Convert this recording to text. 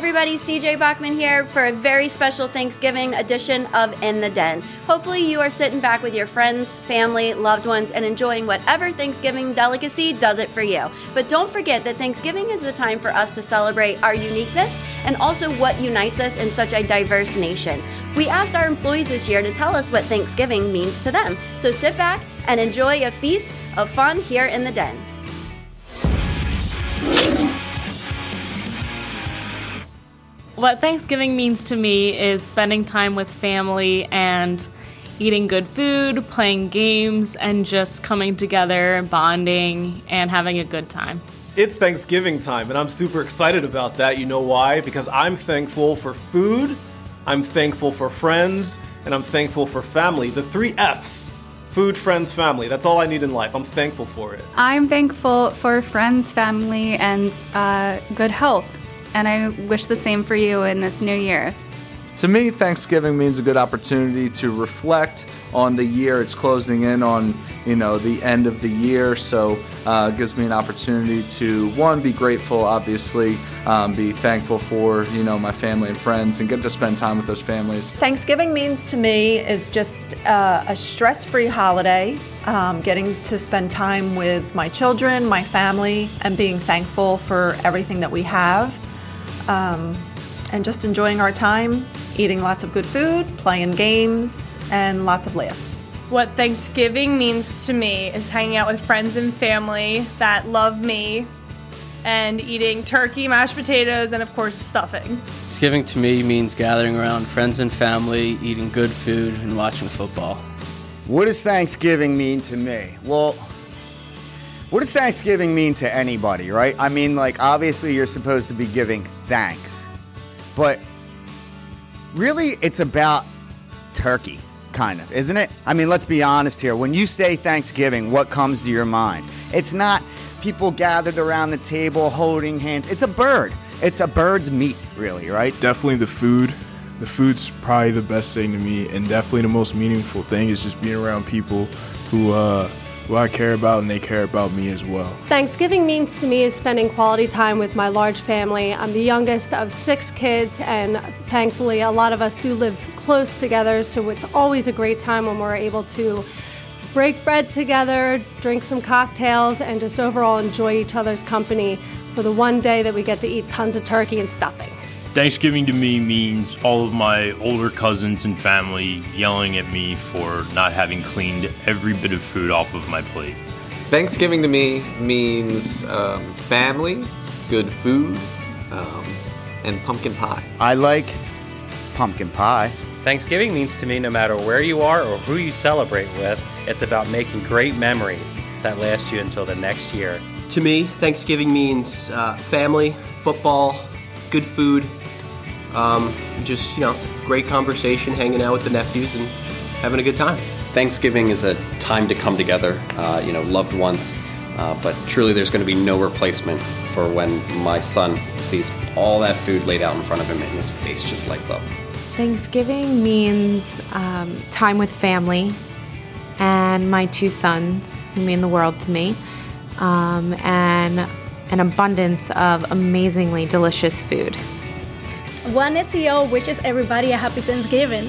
everybody, CJ Bachman here for a very special Thanksgiving edition of In the Den. Hopefully, you are sitting back with your friends, family, loved ones, and enjoying whatever Thanksgiving delicacy does it for you. But don't forget that Thanksgiving is the time for us to celebrate our uniqueness and also what unites us in such a diverse nation. We asked our employees this year to tell us what Thanksgiving means to them. So sit back and enjoy a feast of fun here in the Den. What Thanksgiving means to me is spending time with family and eating good food, playing games, and just coming together, bonding, and having a good time. It's Thanksgiving time, and I'm super excited about that. You know why? Because I'm thankful for food, I'm thankful for friends, and I'm thankful for family. The three F's food, friends, family. That's all I need in life. I'm thankful for it. I'm thankful for friends, family, and uh, good health and I wish the same for you in this new year. To me, Thanksgiving means a good opportunity to reflect on the year. It's closing in on, you know, the end of the year, so uh, it gives me an opportunity to one be grateful, obviously, um, be thankful for, you know, my family and friends, and get to spend time with those families. Thanksgiving means to me is just uh, a stress-free holiday. Um, getting to spend time with my children, my family, and being thankful for everything that we have um, and just enjoying our time, eating lots of good food, playing games, and lots of laughs. What Thanksgiving means to me is hanging out with friends and family that love me and eating turkey, mashed potatoes, and of course, stuffing. Thanksgiving to me means gathering around friends and family, eating good food, and watching football. What does Thanksgiving mean to me? Well, what does Thanksgiving mean to anybody, right? I mean, like, obviously, you're supposed to be giving thanks, but really, it's about turkey, kind of, isn't it? I mean, let's be honest here. When you say Thanksgiving, what comes to your mind? It's not people gathered around the table holding hands, it's a bird. It's a bird's meat, really, right? Definitely the food. The food's probably the best thing to me, and definitely the most meaningful thing is just being around people who, uh, who I care about and they care about me as well. Thanksgiving means to me is spending quality time with my large family. I'm the youngest of six kids, and thankfully, a lot of us do live close together, so it's always a great time when we're able to break bread together, drink some cocktails, and just overall enjoy each other's company for the one day that we get to eat tons of turkey and stuffing. Thanksgiving to me means all of my older cousins and family yelling at me for not having cleaned every bit of food off of my plate. Thanksgiving to me means um, family, good food, um, and pumpkin pie. I like pumpkin pie. Thanksgiving means to me no matter where you are or who you celebrate with, it's about making great memories that last you until the next year. To me, Thanksgiving means uh, family, football, good food, um, just, you know, great conversation, hanging out with the nephews, and having a good time. Thanksgiving is a time to come together, uh, you know, loved ones. Uh, but truly, there's going to be no replacement for when my son sees all that food laid out in front of him and his face just lights up. Thanksgiving means um, time with family and my two sons, who mean the world to me, um, and an abundance of amazingly delicious food. One SEO wishes everybody a happy Thanksgiving.